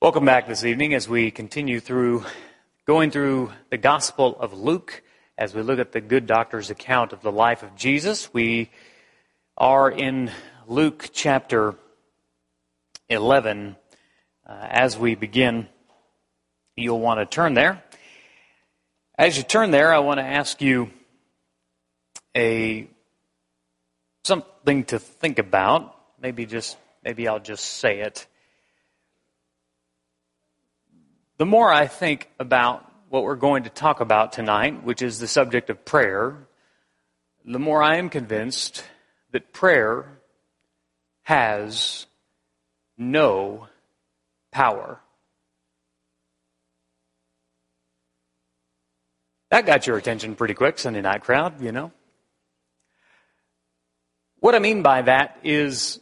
Welcome back this evening as we continue through going through the Gospel of Luke as we look at the good doctor's account of the life of Jesus. We are in Luke chapter 11. Uh, as we begin, you'll want to turn there. As you turn there, I want to ask you a something to think about. Maybe just maybe I'll just say it. The more I think about what we're going to talk about tonight, which is the subject of prayer, the more I am convinced that prayer has no power. That got your attention pretty quick, Sunday night crowd, you know. What I mean by that is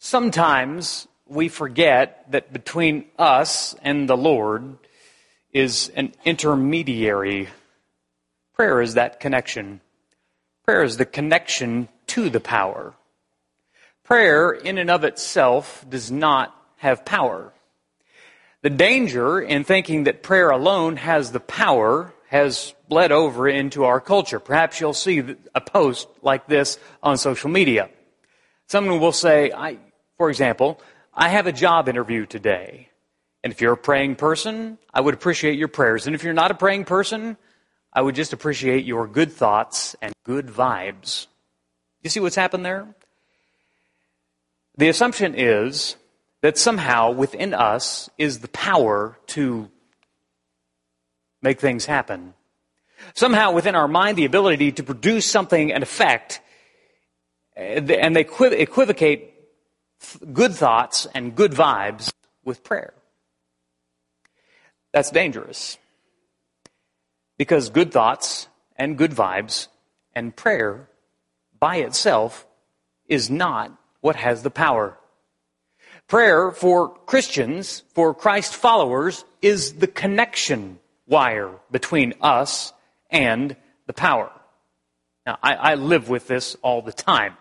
sometimes we forget that between us and the Lord is an intermediary. Prayer is that connection. Prayer is the connection to the power. Prayer, in and of itself, does not have power. The danger in thinking that prayer alone has the power has bled over into our culture. Perhaps you'll see a post like this on social media. Someone will say, I, for example, I have a job interview today. And if you're a praying person, I would appreciate your prayers. And if you're not a praying person, I would just appreciate your good thoughts and good vibes. You see what's happened there? The assumption is that somehow within us is the power to make things happen. Somehow within our mind, the ability to produce something, an effect, eh, and they equivocate good thoughts and good vibes with prayer. That's dangerous. Because good thoughts and good vibes and prayer by itself is not what has the power. Prayer for Christians, for Christ followers, is the connection wire between us and the power. Now, I, I live with this all the time.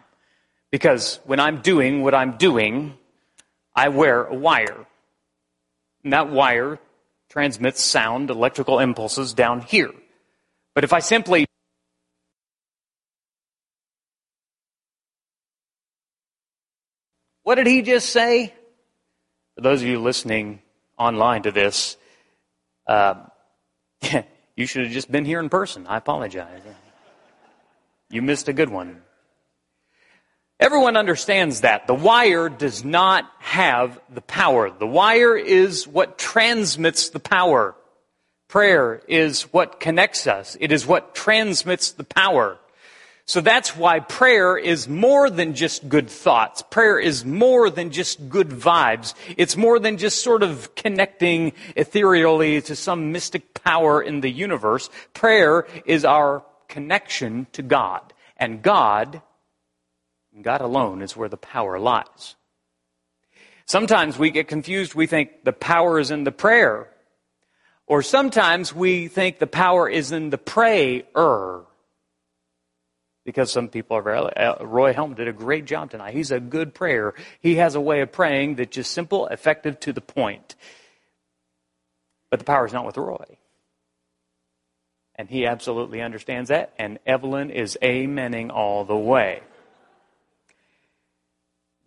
Because when I'm doing what I'm doing, I wear a wire. And that wire transmits sound, electrical impulses down here. But if I simply What did he just say? For those of you listening online to this, uh, you should have just been here in person. I apologize. You missed a good one. Everyone understands that. The wire does not have the power. The wire is what transmits the power. Prayer is what connects us. It is what transmits the power. So that's why prayer is more than just good thoughts. Prayer is more than just good vibes. It's more than just sort of connecting ethereally to some mystic power in the universe. Prayer is our connection to God. And God God alone is where the power lies. Sometimes we get confused. We think the power is in the prayer. Or sometimes we think the power is in the prayer. Because some people are, uh, Roy Helm did a great job tonight. He's a good prayer. He has a way of praying that's just simple, effective, to the point. But the power is not with Roy. And he absolutely understands that. And Evelyn is amening all the way.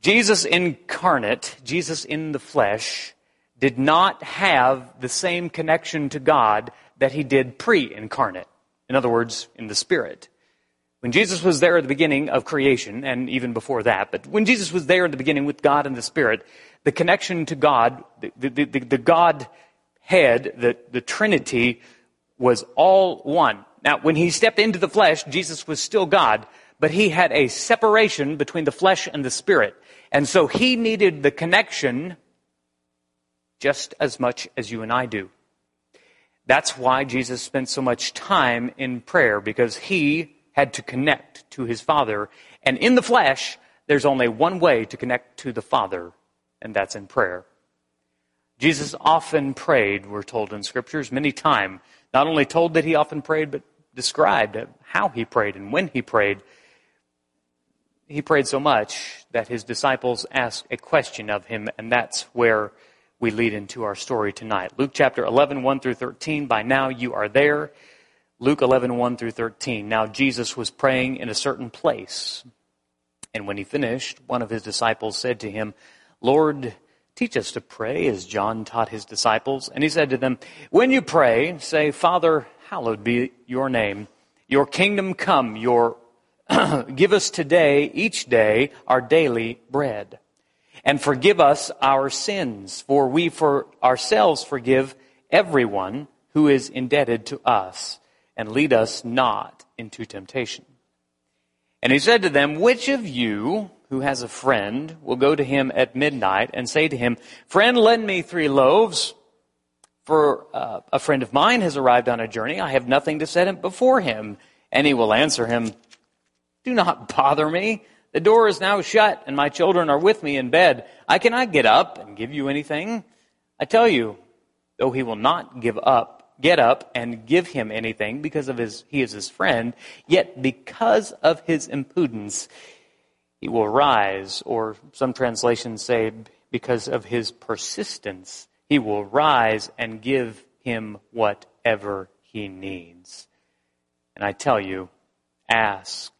Jesus incarnate, Jesus in the flesh, did not have the same connection to God that he did pre incarnate. In other words, in the Spirit. When Jesus was there at the beginning of creation, and even before that, but when Jesus was there at the beginning with God and the Spirit, the connection to God, the, the, the, the God head, the, the Trinity, was all one. Now, when he stepped into the flesh, Jesus was still God, but he had a separation between the flesh and the Spirit. And so he needed the connection just as much as you and I do. That's why Jesus spent so much time in prayer, because he had to connect to his Father. And in the flesh, there's only one way to connect to the Father, and that's in prayer. Jesus often prayed, we're told in scriptures, many times. Not only told that he often prayed, but described how he prayed and when he prayed. He prayed so much that his disciples asked a question of him, and that's where we lead into our story tonight. Luke chapter 11, 1 through 13. By now you are there. Luke 11, 1 through 13. Now Jesus was praying in a certain place. And when he finished, one of his disciples said to him, Lord, teach us to pray as John taught his disciples. And he said to them, When you pray, say, Father, hallowed be your name. Your kingdom come, your give us today, each day, our daily bread. And forgive us our sins, for we for ourselves forgive everyone who is indebted to us, and lead us not into temptation. And he said to them, Which of you who has a friend will go to him at midnight and say to him, Friend, lend me three loaves, for uh, a friend of mine has arrived on a journey. I have nothing to set him before him. And he will answer him, do not bother me. The door is now shut and my children are with me in bed. I cannot get up and give you anything. I tell you, though he will not give up, get up and give him anything because of his, he is his friend, yet because of his impudence, he will rise, or some translations say because of his persistence, he will rise and give him whatever he needs. And I tell you, ask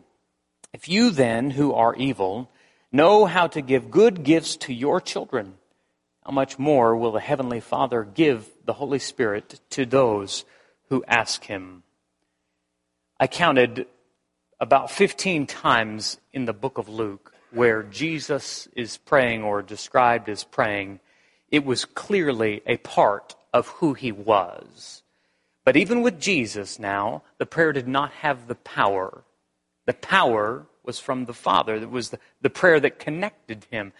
If you then, who are evil, know how to give good gifts to your children, how much more will the Heavenly Father give the Holy Spirit to those who ask Him? I counted about 15 times in the book of Luke where Jesus is praying or described as praying. It was clearly a part of who He was. But even with Jesus now, the prayer did not have the power the power was from the Father. It was the, the prayer that connected him.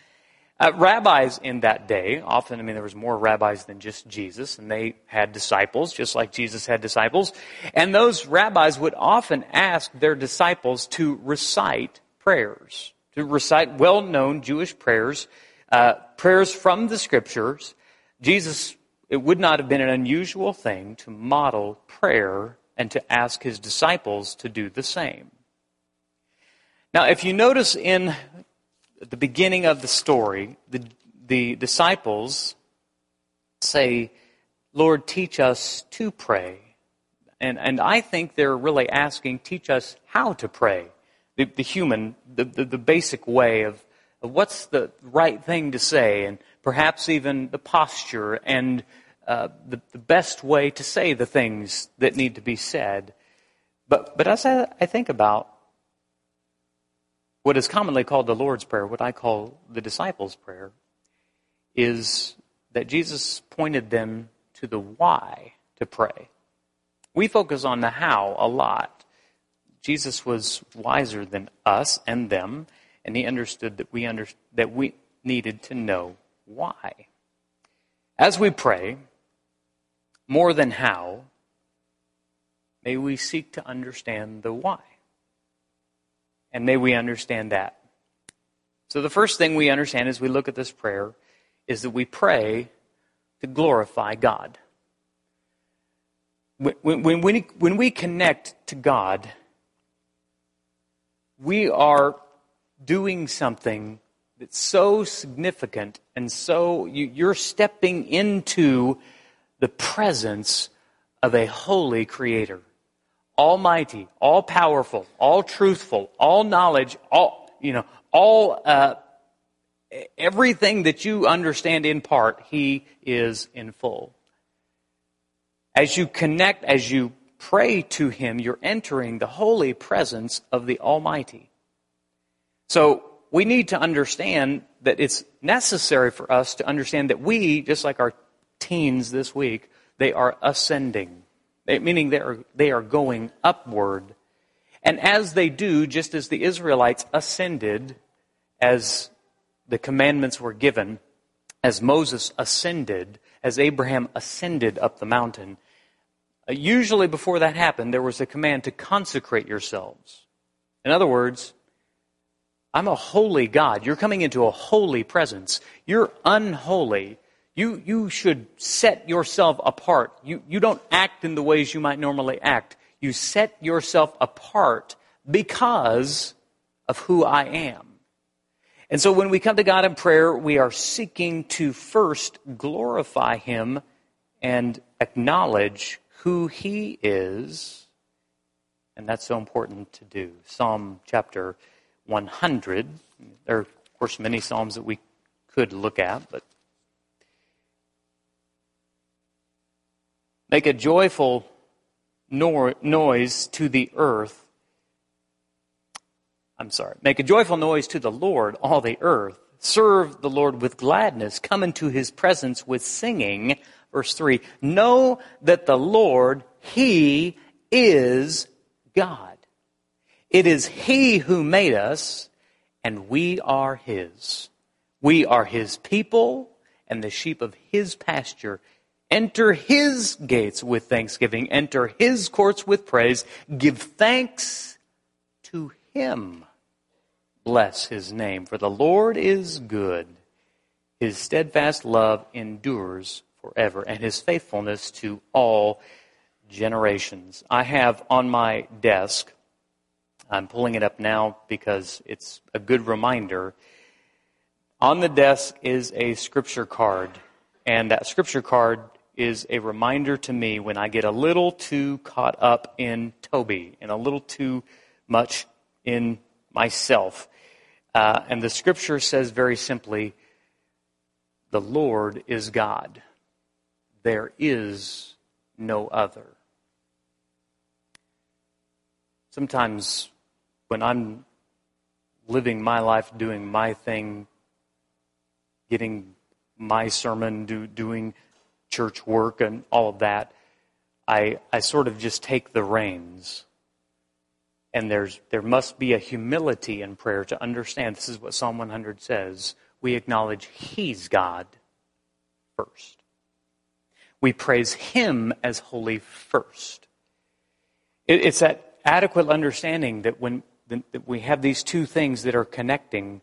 Uh, rabbis in that day, often, I mean, there was more rabbis than just Jesus, and they had disciples, just like Jesus had disciples. And those rabbis would often ask their disciples to recite prayers, to recite well-known Jewish prayers, uh, prayers from the scriptures. Jesus, it would not have been an unusual thing to model prayer and to ask his disciples to do the same. Now, if you notice in the beginning of the story, the, the disciples say, Lord, teach us to pray. And, and I think they're really asking, teach us how to pray. The, the human, the, the, the basic way of, of what's the right thing to say, and perhaps even the posture and uh, the, the best way to say the things that need to be said. But, but as I, I think about what is commonly called the Lord's Prayer, what I call the disciples' prayer, is that Jesus pointed them to the why to pray. We focus on the how a lot. Jesus was wiser than us and them, and he understood that we under, that we needed to know why. As we pray, more than how, may we seek to understand the why. And may we understand that. So the first thing we understand as we look at this prayer is that we pray to glorify God. When, when, when, when we connect to God, we are doing something that's so significant and so you, are stepping into the presence of a holy creator almighty, all powerful, all truthful, all knowledge, all, you know, all, uh, everything that you understand in part, he is in full. As you connect, as you pray to him, you're entering the holy presence of the Almighty. So we need to understand that it's necessary for us to understand that we, just like our teens this week, they are ascending meaning they are, they are going upward. And as they do, just as the Israelites ascended, as the commandments were given, as Moses ascended, as Abraham ascended up the mountain, uh, usually before that happened, there was a command to consecrate yourselves. In other words, I'm a holy God. You're coming into a holy presence. You're unholy. You, you should set yourself apart. You, you don't act in the ways you might normally act. You set yourself apart because of who I am. And so when we come to God in prayer, we are seeking to first glorify Him and acknowledge who He is. And that's so important to do. Psalm chapter 100. There are, of course, many Psalms that we could look at, but make a joyful noise to the earth I'm sorry, make a joyful noise to the Lord, all the earth. Serve the Lord with gladness. Come into his presence with singing. Verse 3 Know that the Lord, he is God. It is he who made us, and we are his. We are his people and the sheep of his pasture. Enter his gates with thanksgiving. Enter his courts with praise. Give thanks to him bless his name. For the Lord is good. His steadfast love endures forever, and his faithfulness to all generations. I have on my desk, I'm pulling it up now because it's a good reminder. On the desk is a scripture card, and that scripture card is a reminder to me when I get a little too caught up in Toby and a little too much in myself. Uh, and the scripture says very simply, the Lord is God. There is no other. Sometimes when I'm living my life, doing my thing, getting my sermon, do, doing church work and all of that, I, I sort of just take the reins and there's, there must be a humility in prayer to understand this is what Psalm 100 says. We acknowledge He's God first. We praise Him as holy first. It, it's that adequate understanding that when that we have these two things that are connecting,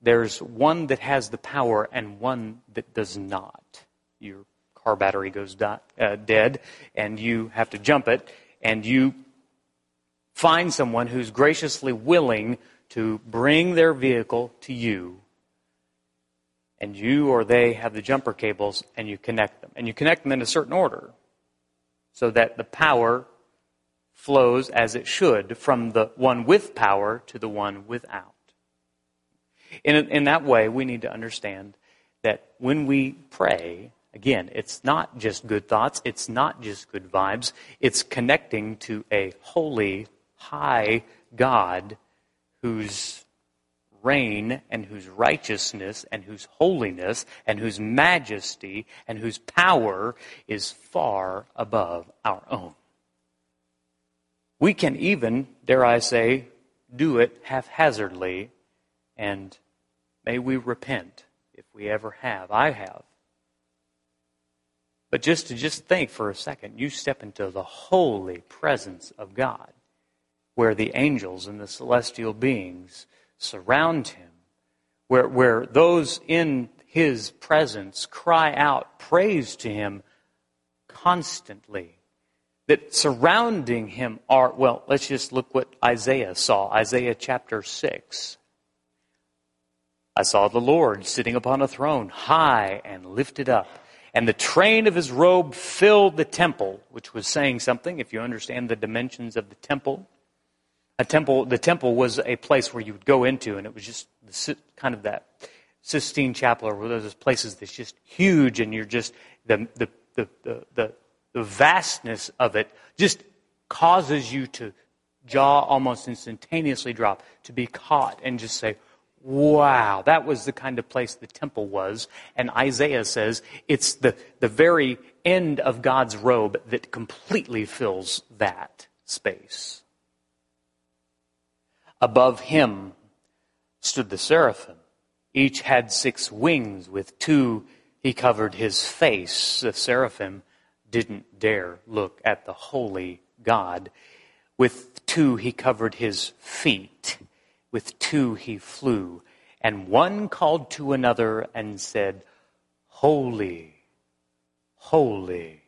there's one that has the power and one that does not. Your car battery goes di- uh, dead, and you have to jump it, and you find someone who's graciously willing to bring their vehicle to you, and you or they have the jumper cables, and you connect them. And you connect them in a certain order so that the power flows as it should from the one with power to the one without. In, in that way, we need to understand that when we pray, again, it's not just good thoughts, it's not just good vibes, it's connecting to a holy, high God whose reign and whose righteousness and whose holiness and whose majesty and whose power is far above our own. We can even, dare I say, do it haphazardly, and may we repent if we ever have. I have. But just to just think for a second, you step into the holy presence of God where the angels and the celestial beings surround him, where, where those in his presence cry out praise to him constantly. That surrounding him are, well, let's just look what Isaiah saw. Isaiah chapter 6. I saw the Lord sitting upon a throne, high and lifted up, and the train of his robe filled the temple, which was saying something if you understand the dimensions of the temple. A temple, the temple was a place where you would go into, and it was just kind of that Sistine Chapel, or one of those places that's just huge, and you're just the the the the, the vastness of it just causes you to jaw almost instantaneously drop, to be caught and just say, Wow, that was the kind of place the temple was. And Isaiah says it's the, the very end of God's robe that completely fills that space above him stood the seraphim. Each had six wings. With two he covered his face. The seraphim didn't dare look at the holy God. With two he covered his feet. With two he flew. And one called to another and said, Holy, holy,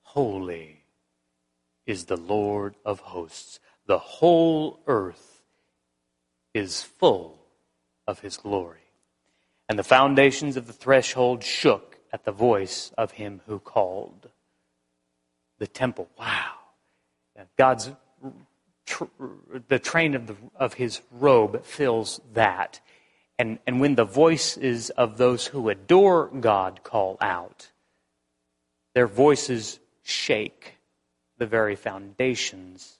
holy is the Lord of hosts. The whole earth is full of his glory. And the foundations of the threshold shook at the voice of him who called. The temple, wow. God's, tr- the train of, the, of his robe fills that. And, and when the voices of those who adore God call out, their voices shake the very foundations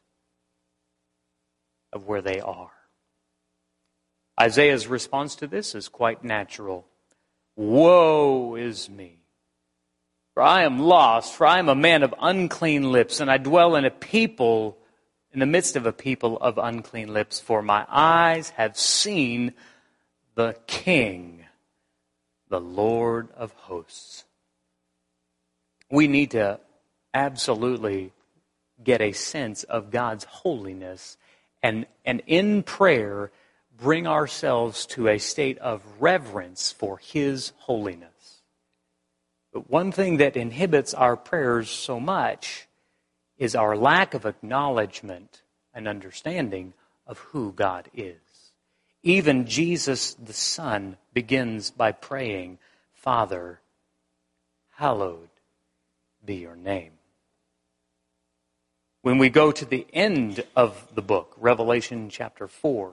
of where they are. Isaiah's response to this is quite natural. Woe is me! For I am lost, for I am a man of unclean lips, and I dwell in a people, in the midst of a people of unclean lips, for my eyes have seen the King, the Lord of hosts. We need to absolutely get a sense of God's holiness and, and in prayer bring ourselves to a state of reverence for His holiness. But one thing that inhibits our prayers so much is our lack of acknowledgement and understanding of who God is. Even Jesus the Son begins by praying, Father, hallowed be your name. When we go to the end of the book, Revelation chapter 4,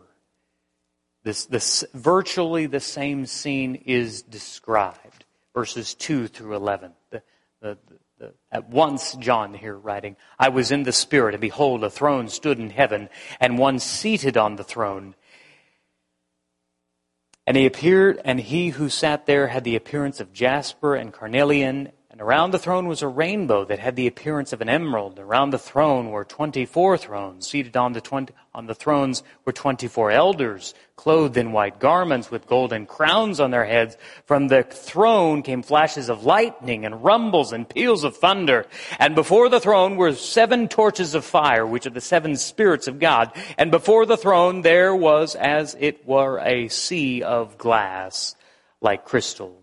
this, this, virtually the same scene is described, verses 2 through 11. The, the, at once, John here writing, I was in the Spirit, and behold, a throne stood in heaven, and one seated on the throne. And he appeared, and he who sat there had the appearance of jasper and carnelian, and around the throne was a rainbow that had the appearance of an emerald. Around the throne were 24 thrones. Seated on the, 20, on the thrones were 24 elders, clothed in white garments with golden crowns on their heads. From the throne came flashes of lightning and rumbles and peals of thunder. And before the throne were seven torches of fire, which are the seven spirits of God. And before the throne there was as it were a sea of glass like crystal.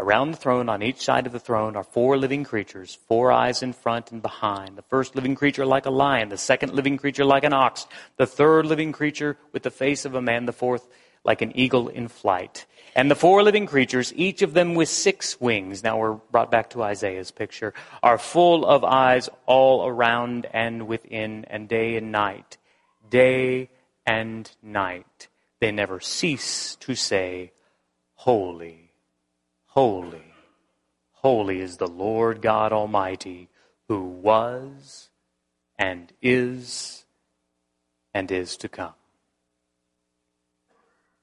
Around the throne, on each side of the throne, are four living creatures, four eyes in front and behind. The first living creature like a lion, the second living creature like an ox, the third living creature with the face of a man, the fourth like an eagle in flight. And the four living creatures, each of them with six wings, now we're brought back to Isaiah's picture, are full of eyes all around and within, and day and night. Day and night. They never cease to say, Holy Holy, holy is the Lord God Almighty, who was and is and is to come.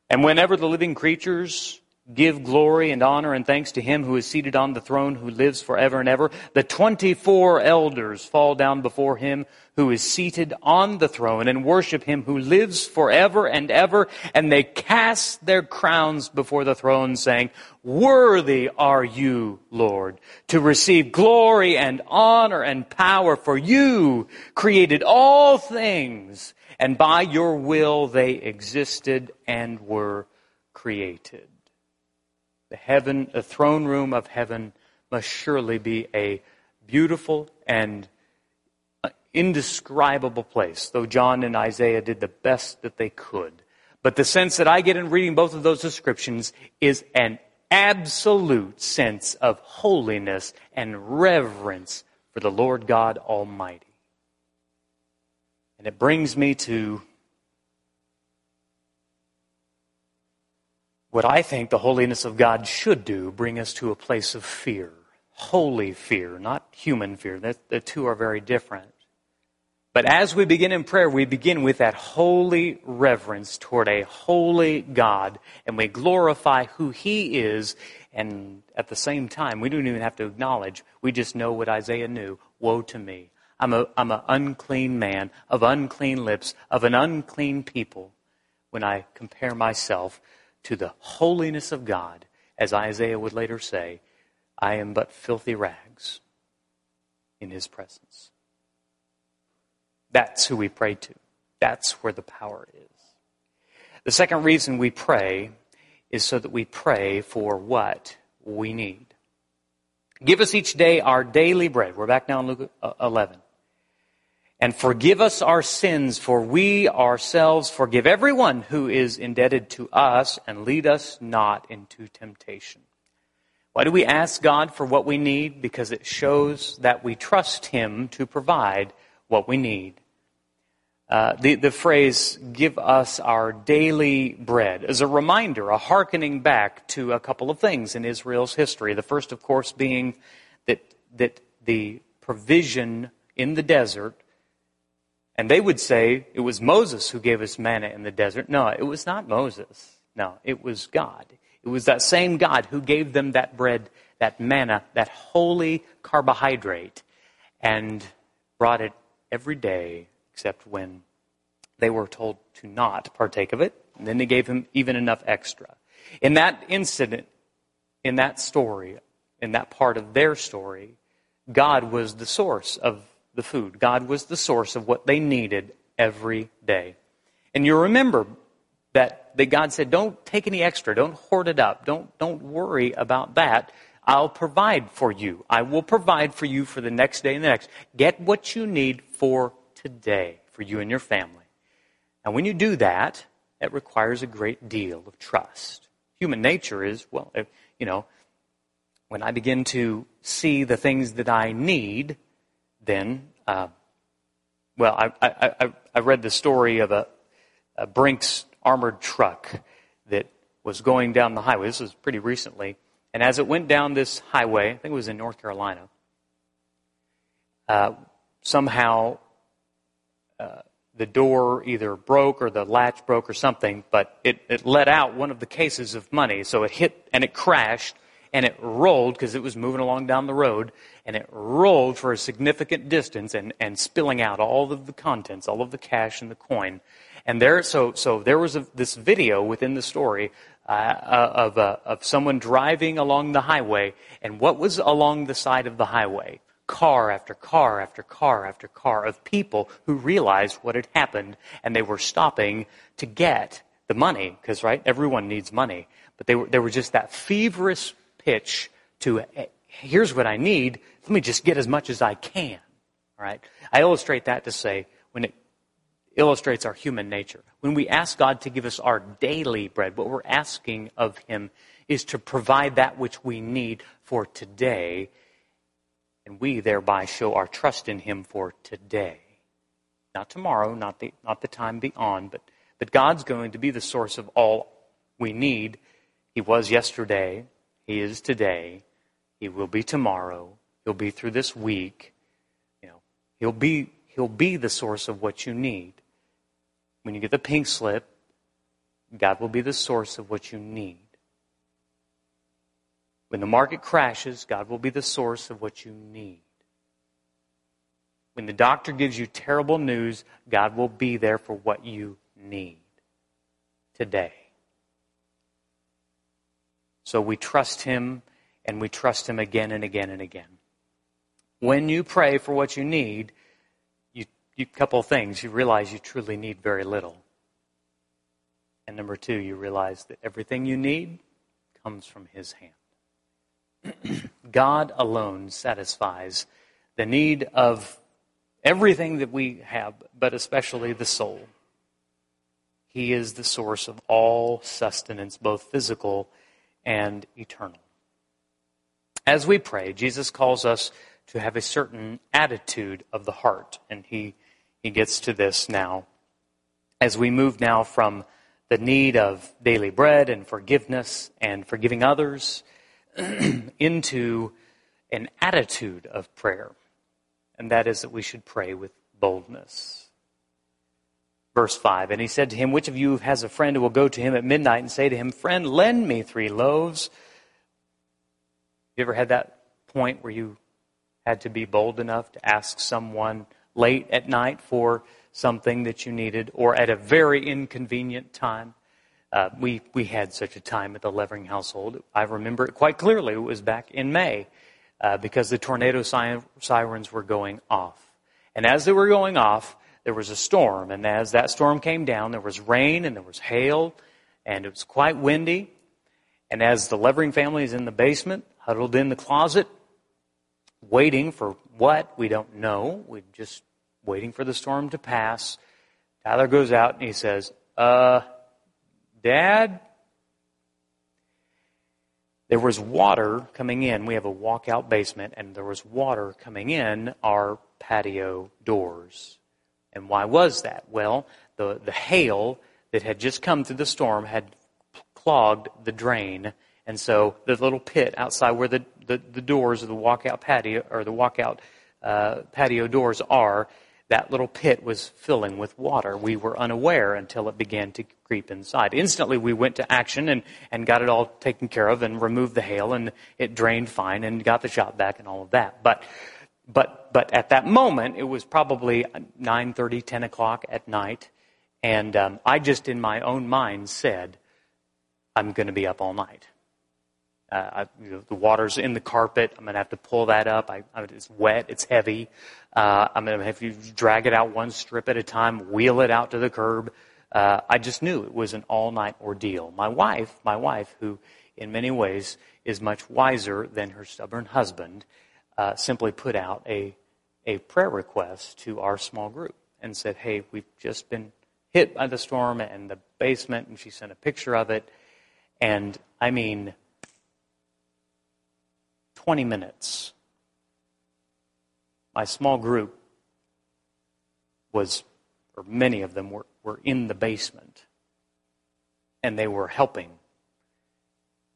And whenever the living creatures give glory and honor and thanks to him who is seated on the throne, who lives forever and ever. The 24 elders fall down before him who is seated on the throne and worship him who lives forever and ever. And they cast their crowns before the throne saying, Worthy are you, Lord, to receive glory and honor and power for you created all things and by your will they existed and were created. The heaven, the throne room of heaven must surely be a beautiful and indescribable place, though John and Isaiah did the best that they could. But the sense that I get in reading both of those descriptions is an absolute sense of holiness and reverence for the Lord God Almighty. And it brings me to what I think the holiness of God should do bring us to a place of fear. Holy fear, not human fear. the two are very different. But as we begin in prayer, we begin with that holy reverence toward a holy God, and we glorify who He is, and at the same time, we don't even have to acknowledge, we just know what Isaiah knew. Woe to me. I'm a, I'm an unclean man, of unclean lips, of an unclean people. when I compare myself to the holiness of God. As Isaiah would later say, I am but filthy rags in his presence. That's who we pray to. That's where the power is. The second reason we pray is so that we pray for what we need. Give us each day our daily bread. We're back now in Luke uh, 11. And forgive us our sins, for we ourselves forgive everyone who is indebted to us, and lead us not into temptation. Why do we ask God for what we need? Because it shows that we trust Him to provide what we need. Uh, the, the phrase, give us our daily bread, is a reminder, a hearkening back to a couple of things in Israel's history. The first, of course, being that, that the provision in the desert, and they would say it was Moses who gave us manna in the desert. No, it was not Moses. No, it was God. It was that same God who gave them that bread, that manna, that holy carbohydrate, and brought it every day except when they were told to not partake of it. And then they gave him even enough extra. In that incident, in that story, in that part of their story, God was the source of the food. God was the source of what they needed every day. And you remember that, that God said, don't take any extra. Don't hoard it up. Don't, don't worry about that. I'll provide for you. I will provide for you for the next day and the next. Get what you need for today, for you and your family. And when you do that, it requires a great deal of trust. Human nature is, well, you know, when I begin to see the things that I need, then, uh, well, I, I, I, read the story of a, a Brinks armored truck that was going down the highway. This was pretty recently. And as it went down this highway, I think it was in North Carolina, uh, somehow uh, the door either broke or the latch broke or something, but it, it let out one of the cases of money. So it hit and it crashed and it rolled because it was moving along down the road and it rolled for a significant distance and, and spilling out all of the contents, all of the cash and the coin. And there, so, so there was a, this video within the story uh, uh, of, uh, of someone driving along the highway, and what was along the side of the highway? Car after car after car after car of people who realized what had happened, and they were stopping to get the money, because, right, everyone needs money. But they were, they were just that feverish pitch to, here's what I need, let me just get as much as I can. All right? I illustrate that to say, when it illustrates our human nature. When we ask God to give us our daily bread, what we're asking of Him is to provide that which we need for today, and we thereby show our trust in Him for today. Not tomorrow, not the, not the time beyond, but, but God's going to be the source of all we need. He was yesterday, He is today, He will be tomorrow, He'll be through this week. You know, He'll be, he'll be the source of what you need. When you get the pink slip, God will be the source of what you need. When the market crashes, God will be the source of what you need. When the doctor gives you terrible news, God will be there for what you need today. So we trust Him and we trust Him again and again and again. When you pray for what you need, a couple of things. You realize you truly need very little. And number two, you realize that everything you need comes from His hand. God alone satisfies the need of everything that we have, but especially the soul. He is the source of all sustenance, both physical and eternal. As we pray, Jesus calls us to have a certain attitude of the heart, and He he gets to this now. As we move now from the need of daily bread and forgiveness and forgiving others into an attitude of prayer, and that is that we should pray with boldness. Verse 5 And he said to him, Which of you has a friend who will go to him at midnight and say to him, Friend, lend me three loaves? You ever had that point where you had to be bold enough to ask someone late at night for something that you needed, or at a very inconvenient time. Uh, we, we had such a time at the Levering household. I remember it quite clearly. It was back in May uh, because the tornado sirens were going off. And as they were going off, there was a storm. And as that storm came down, there was rain and there was hail, and it was quite windy. And as the Levering family is in the basement, huddled in the closet, waiting for what? We don't know. We're just waiting for the storm to pass. Tyler goes out and he says, Uh, Dad, there was water coming in. We have a walkout basement, and there was water coming in our patio doors. And why was that? Well, the, the hail that had just come through the storm had clogged the drain. And so the little pit outside where the, the, the doors of the walkout patio, or the walkout uh, patio doors are, that little pit was filling with water. We were unaware until it began to creep inside. Instantly, we went to action and, and got it all taken care of and removed the hail, and it drained fine and got the Shop-Vac and all of that. But, but, but at that moment, it was probably 9.30, 10 o'clock at night, and um, I just in my own mind said, I'm going to be up all night. Uh, I, you know, the water's in the carpet. I'm going to have to pull that up. I, I, it's wet. It's heavy. Uh, I'm going to have to drag it out one strip at a time, wheel it out to the curb. Uh, I just knew it was an all-night ordeal. My wife, my wife, who in many ways is much wiser than her stubborn husband, uh, simply put out a a prayer request to our small group and said, "Hey, we've just been hit by the storm and the basement," and she sent a picture of it. And I mean, 20 minutes. My small group was, or many of them were, were in the basement, and they were helping.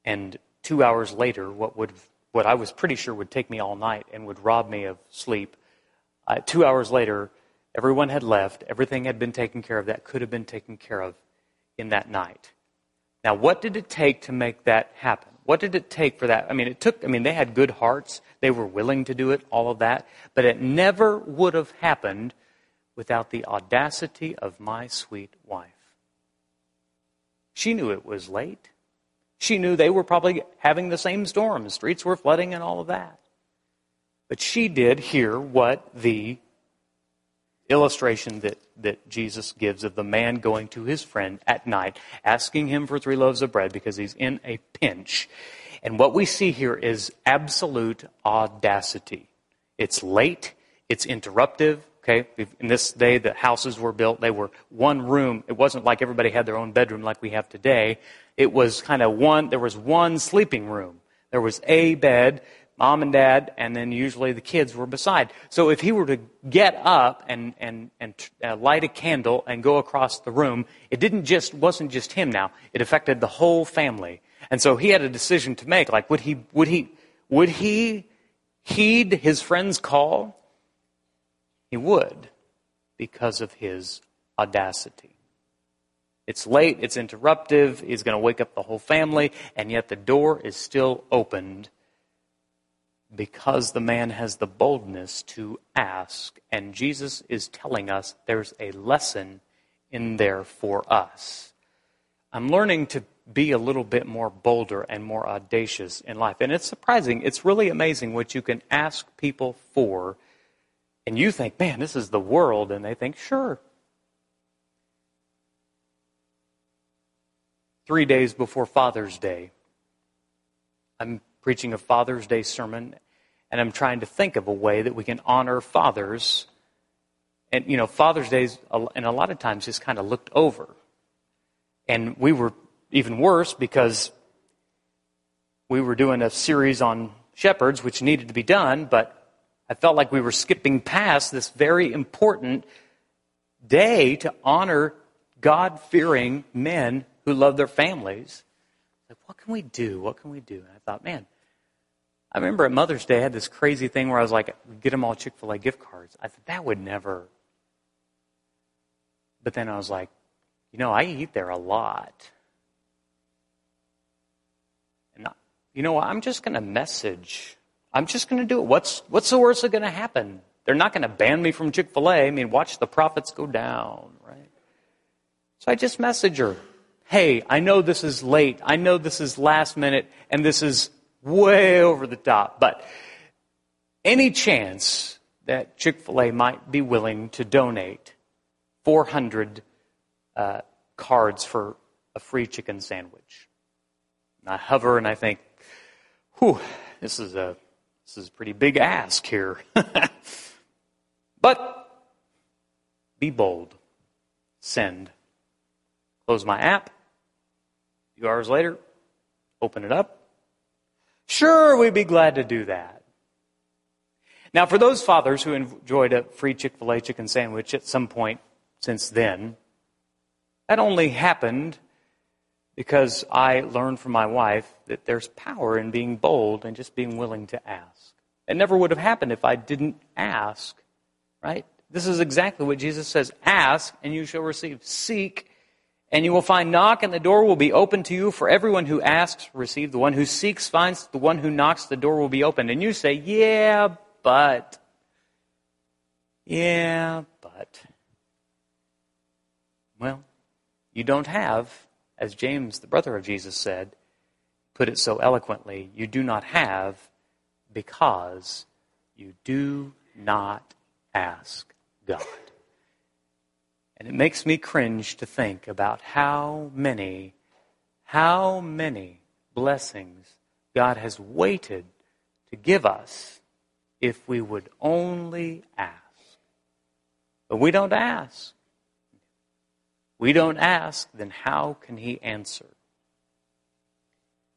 And two hours later, what would what I was pretty sure would take me all night and would rob me of sleep. Uh, two hours later, everyone had left. Everything had been taken care of that could have been taken care of in that night. Now, what did it take to make that happen? What did it take for that? I mean, it took, I mean, they had good hearts. They were willing to do it, all of that. But it never would have happened without the audacity of my sweet wife. She knew it was late. She knew they were probably having the same storm. The streets were flooding and all of that. But she did hear what the illustration that, that Jesus gives of the man going to his friend at night, asking him for three loaves of bread because he's in a pinch. And what we see here is absolute audacity. It's late, it's interruptive. Okay, in this day, the houses were built. They were one room. It wasn't like everybody had their own bedroom like we have today. It was kind of one, there was one sleeping room. There was a bed mom and dad, and then usually the kids were beside. So if he were to get up and, and, and uh, light a candle and go across the room, it didn't just, wasn't just him now. It affected the whole family. And so he had a decision to make. Like, would he, would he, would he heed his friend's call? He would because of his audacity. It's late, it's interruptive, he's going to wake up the whole family, and yet the door is still opened because the man has the boldness to ask. And Jesus is telling us there's a lesson in there for us. I'm learning to be a little bit more bolder and more audacious in life. And it's surprising, it's really amazing what you can ask people for. And you think, man, this is the world. And they think, sure. Three days before Father's Day, I'm preaching a Father's Day sermon, and I'm trying to think of a way that we can honor fathers. And, you know, Father's Day, and a lot of times, is kind of looked over. And we were even worse because we were doing a series on shepherds, which needed to be done, but I felt like we were skipping past this very important day to honor God fearing men who love their families. Like, what can we do? What can we do? And I thought, man, I remember at Mother's Day, I had this crazy thing where I was like, get them all Chick fil A gift cards. I thought, that would never. But then I was like, you know, I eat there a lot. And, I, you know, I'm just going to message. I'm just going to do it. What's, what's the worst that's going to happen? They're not going to ban me from Chick fil A. I mean, watch the profits go down, right? So I just message her hey, I know this is late. I know this is last minute and this is way over the top, but any chance that Chick fil A might be willing to donate 400 uh, cards for a free chicken sandwich? And I hover and I think, whew, this is a, this is a pretty big ask here. but be bold. Send. Close my app A few hours later, open it up. Sure, we'd be glad to do that. Now, for those fathers who enjoyed a free Chick fil A chicken sandwich at some point since then, that only happened because I learned from my wife that there's power in being bold and just being willing to ask. It never would have happened if I didn't ask, right? This is exactly what Jesus says ask and you shall receive. Seek and you will find knock, and the door will be open to you. For everyone who asks, receive. The one who seeks, finds. The one who knocks, the door will be opened. And you say, Yeah, but. Yeah, but. Well, you don't have, as James, the brother of Jesus, said, put it so eloquently, you do not have because you do not ask God. And it makes me cringe to think about how many, how many blessings God has waited to give us if we would only ask. But we don't ask. We don't ask, then how can He answer?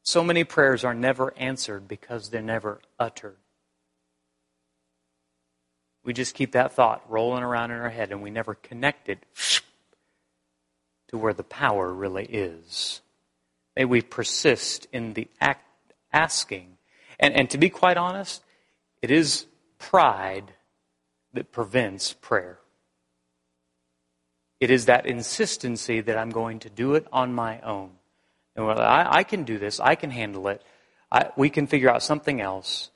So many prayers are never answered because they're never uttered. We just keep that thought rolling around in our head and we never connect it to where the power really is. May we persist in the act, asking. And, and to be quite honest, it is pride that prevents prayer. It is that insistency that I'm going to do it on my own. And I, I can do this, I can handle it, I, we can figure out something else.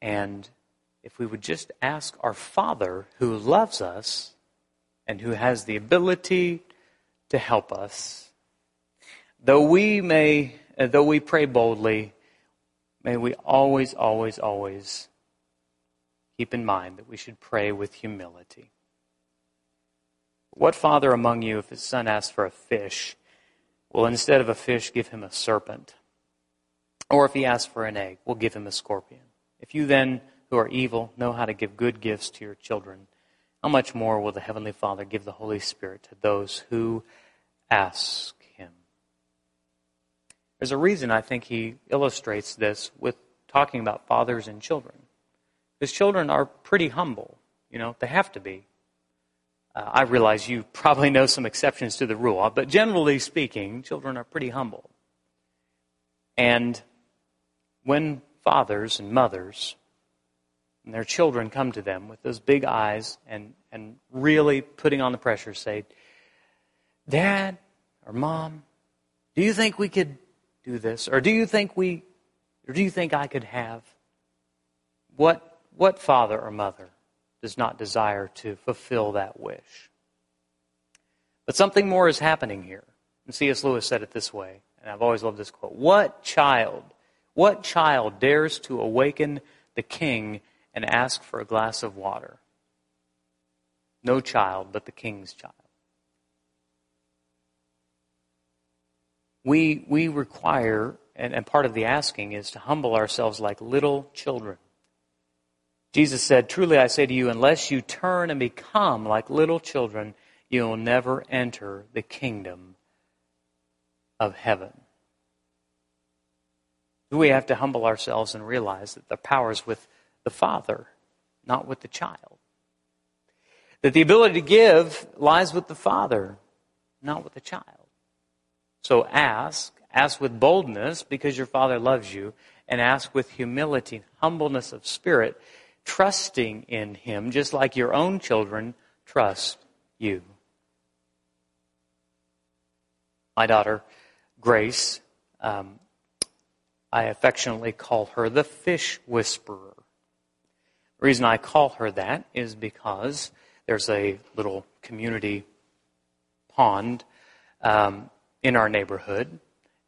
And if we would just ask our Father who loves us and who has the ability to help us, though we may, though we pray boldly, may we always, always, always keep in mind that we should pray with humility. What father among you, if his son asks for a fish, will instead of a fish give him a serpent? Or if he asks for an egg, we'll give him a scorpion? If you then, who are evil know how to give good gifts to your children, how much more will the Heavenly Father give the Holy Spirit to those who ask Him? There's a reason I think he illustrates this with talking about fathers and children. Because children are pretty humble. You know, they have to be. Uh, I realize you probably know some exceptions to the rule, but generally speaking, children are pretty humble. And when fathers and mothers and their children come to them with those big eyes and, and really putting on the pressure, say, Dad or Mom, do you think we could do this? Or do you think we, or do you think I could have? What, what father or mother does not desire to fulfill that wish? But something more is happening here. And C.S. Lewis said it this way, and I've always loved this quote. What child, what child dares to awaken the king and ask for a glass of water. No child, but the king's child. We, we require, and, and part of the asking is to humble ourselves like little children. Jesus said, Truly I say to you, unless you turn and become like little children, you will never enter the kingdom of heaven. We have to humble ourselves and realize that the power is with the father, not with the child. That the ability to give lies with the father, not with the child. So ask, ask with boldness because your father loves you, and ask with humility, humbleness of spirit, trusting in him just like your own children trust you. My daughter, Grace, um, I affectionately call her the fish whisperer The reason I call her that is because there's a little community pond um, in our neighborhood,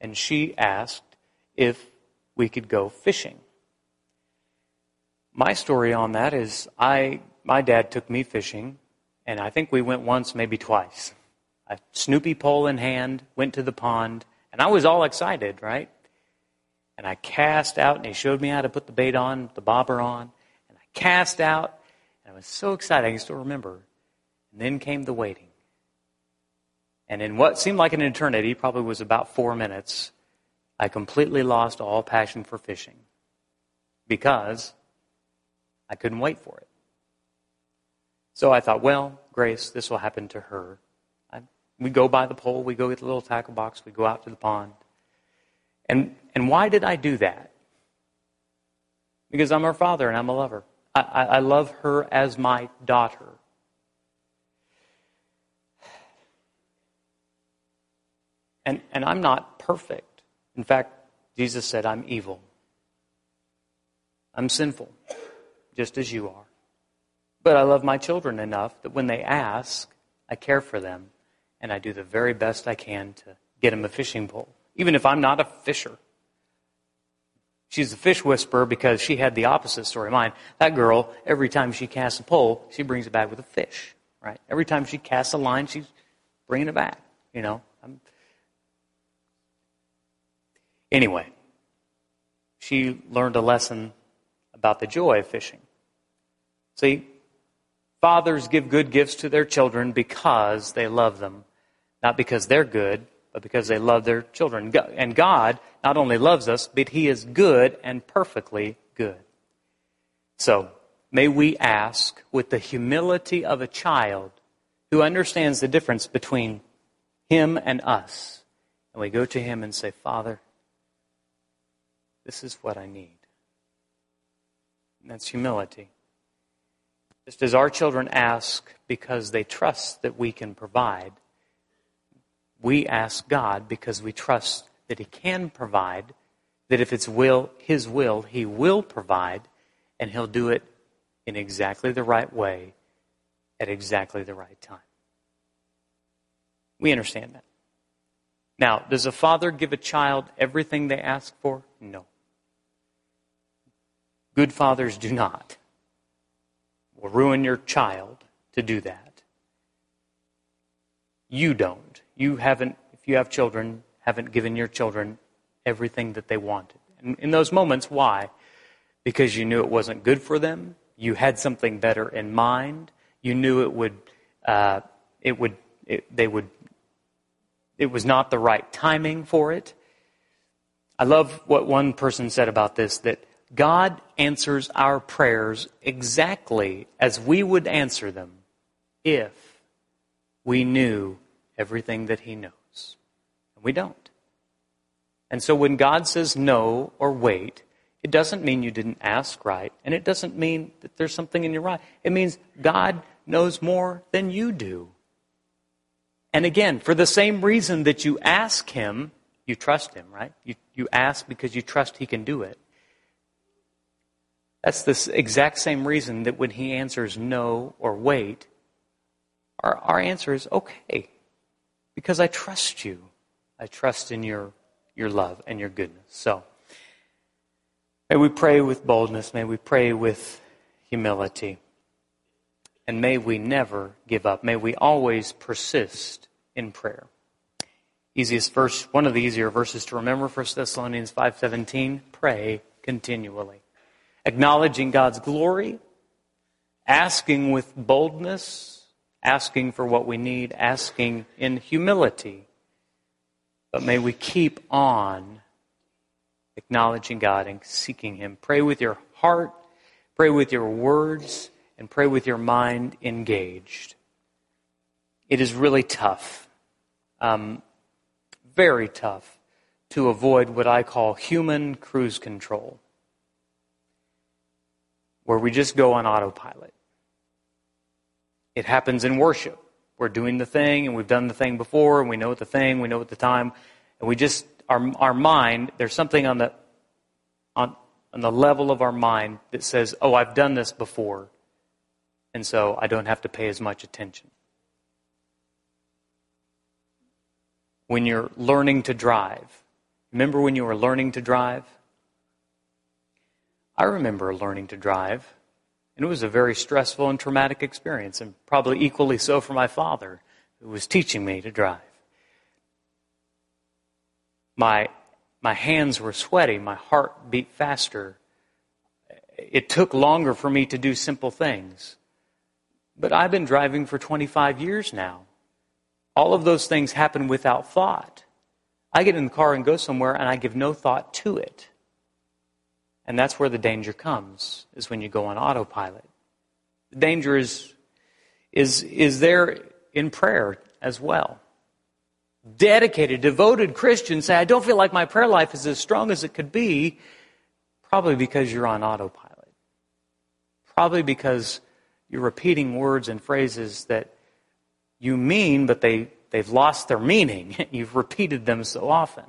and she asked if we could go fishing. My story on that is I my dad took me fishing, and I think we went once, maybe twice. A Snoopy pole in hand, went to the pond, and I was all excited, right? And I cast out, and he showed me how to put the bait on, the bobber on, and I cast out, and I was so excited, I can still remember. And then came the waiting. And in what seemed like an eternity, probably was about four minutes, I completely lost all passion for fishing because I couldn't wait for it. So I thought, well, Grace, this will happen to her. I, we go by the pole, we go get the little tackle box, we go out to the pond. And, and why did I do that? Because I'm her father and I'm a lover. I, I, I love her as my daughter. And, and I'm not perfect. In fact, Jesus said, I'm evil. I'm sinful, just as you are. But I love my children enough that when they ask, I care for them and I do the very best I can to get them a fishing pole, even if I'm not a fisher. She's a fish whisperer because she had the opposite story of mine. That girl, every time she casts a pole, she brings it back with a fish, right? Every time she casts a line, she's bringing it back, you know. I'm, Anyway, she learned a lesson about the joy of fishing. See, fathers give good gifts to their children because they love them, not because they're good, but because they love their children. And God not only loves us, but He is good and perfectly good. So, may we ask with the humility of a child who understands the difference between Him and us. And we go to Him and say, Father, this is what I need. That's humility. Just as our children ask because they trust that we can provide, we ask God because we trust that He can provide, that if it's will, His will, He will provide, and He'll do it in exactly the right way at exactly the right time. We understand that. Now, does a father give a child everything they ask for? No. Good fathers do not. Will ruin your child to do that. You don't. You haven't, if you have children, haven't given your children everything that they wanted. And in those moments, why? Because you knew it wasn't good for them. You had something better in mind. You knew it would, uh, it would, it, they would it was not the right timing for it. I love what one person said about this that God answers our prayers exactly as we would answer them if we knew everything that He knows. And we don't. And so when God says no or wait, it doesn't mean you didn't ask right, and it doesn't mean that there's something in your right. It means God knows more than you do. And again, for the same reason that you ask Him, you trust Him, right? You, you ask because you trust He can do it. That's the exact same reason that when He answers no or wait, our, our answer is okay. Because I trust you. I trust in your, your love and your goodness. So, may we pray with boldness. May we pray with humility. And may we never give up. May we always persist in prayer. Easiest verse, one of the easier verses to remember, 1 Thessalonians 5.17, pray continually. Acknowledging God's glory, asking with boldness, asking for what we need, asking in humility. But may we keep on acknowledging God and seeking Him. Pray with your heart, pray with your words, and pray with your mind engaged. It is really tough, um, very tough, to avoid what I call human cruise control, where we just go on autopilot. It happens in worship. We're doing the thing, and we've done the thing before, and we know the thing, we know the time, and we just our our mind. There's something on the on on the level of our mind that says, oh, I've done this before, and so I don't have to pay as much attention. When you're learning to drive, remember when you were learning to drive? I remember learning to drive, and it was a very stressful and traumatic experience, and probably equally so for my father, who was teaching me to drive. My my hands were sweaty, my heart beat faster. It took longer for me to do simple things. But I've been driving for 25 years now. All of those things happen without thought. I get in the car and go somewhere and I give no thought to it. And that's where the danger comes, is when you go on autopilot. The danger is, is, is there in prayer as well dedicated, devoted Christians say, I don't feel like my prayer life is as strong as it could be, probably because you're on autopilot. Probably because you're repeating words and phrases that you mean, but they, they've lost their meaning. You've repeated them so often.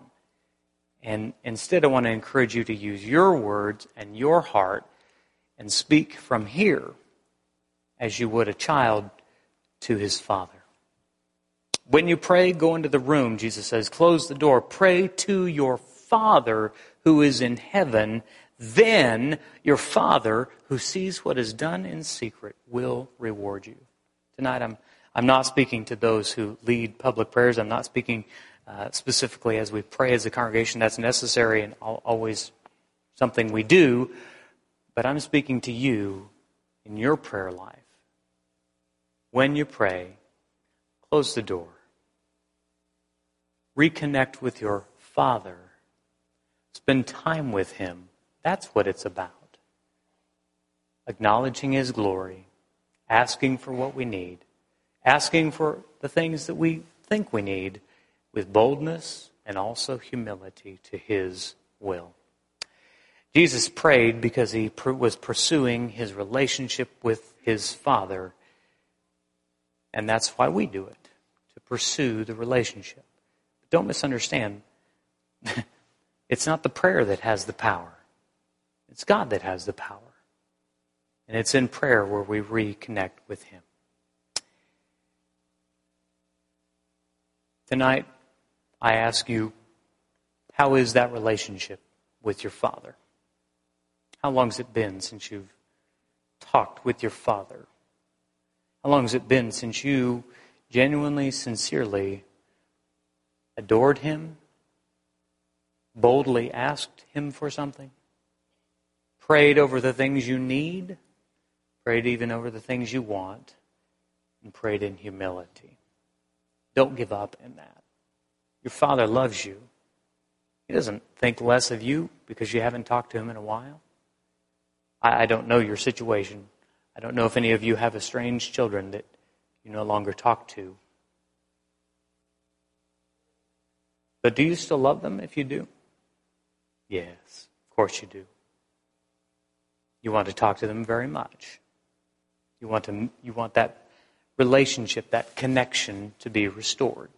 And instead, I want to encourage you to use your words and your heart and speak from here as you would a child to his father. When you pray, go into the room, Jesus says, close the door, pray to your Father who is in heaven. Then your Father who sees what is done in secret will reward you. Tonight, I'm, I'm not speaking to those who lead public prayers. I'm not speaking uh, specifically as we pray as a congregation. That's necessary and always something we do. But I'm speaking to you in your prayer life. When you pray, close the door reconnect with your Father, spend time with Him. That's what it's about. Acknowledging His glory, asking for what we need, asking for the things that we think we need with boldness and also humility to His will. Jesus prayed because he was pursuing his relationship with his Father, and that's why we do it, to pursue the relationship. But Don't misunderstand. it's not the prayer that has the power, it's God that has the power. And it's in prayer where we reconnect with Him. Tonight, I ask you, how is that relationship with your Father? How long has it been since you've talked with your Father? How long has it been since you genuinely, sincerely adored him, boldly asked him for something, prayed over the things you need, prayed even over the things you want, and prayed in humility. Don't give up in that. Your Father loves you. He doesn't think less of you because you haven't talked to Him in a while. I, I don't know your situation. I don't know if any of you have estranged children that you no longer talk to. But do you still love them if you do? Yes, of course you do. You want to talk to them very much. You want, to, you want that relationship, that connection to be restored.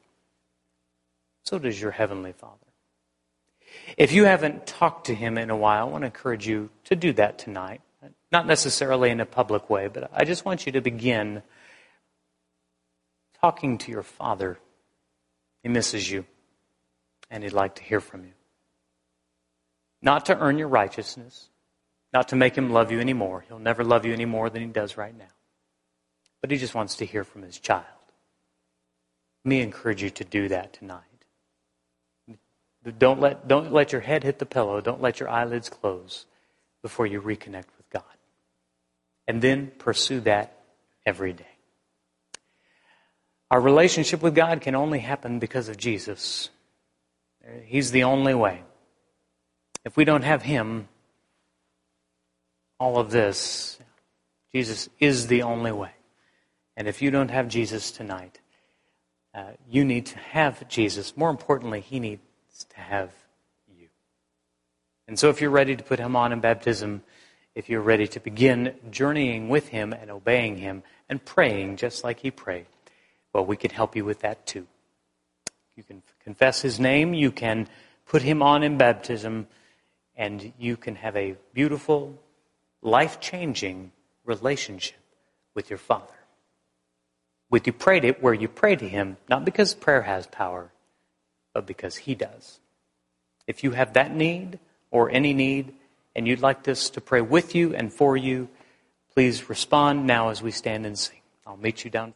So does your Heavenly Father. If you haven't talked to Him in a while, I want to encourage you to do that tonight. Not necessarily in a public way, but I just want you to begin talking to your Father. He misses you and He'd like to hear from you. Not to earn your righteousness, not to make Him love you anymore. He'll never love you any more than He does right now. But He just wants to hear from His child. Let me encourage you to do that tonight. Don't let, don't let your head hit the pillow. Don't let your eyelids close before you reconnect with God. And then pursue that every day. Our relationship with God can only happen because of Jesus. He's the only way. If we don't have Him, all of this, Jesus is the only way. And if you don't have Jesus tonight, uh, you need to have Jesus. More importantly, He to have you. And so if you're ready to put Him on in baptism, if you're ready to begin journeying with Him and obeying Him and praying just like He prayed, well, we can help you with that too. You can confess his name. You can put him on in baptism. and you can have a beautiful, life changing relationship with your Father. With you prayed it where you pray to Him, not because prayer has power, but because He does. If you have that need or any need, and you'd like us to pray with you and for you, please respond now as we stand and sing. I'll meet you down.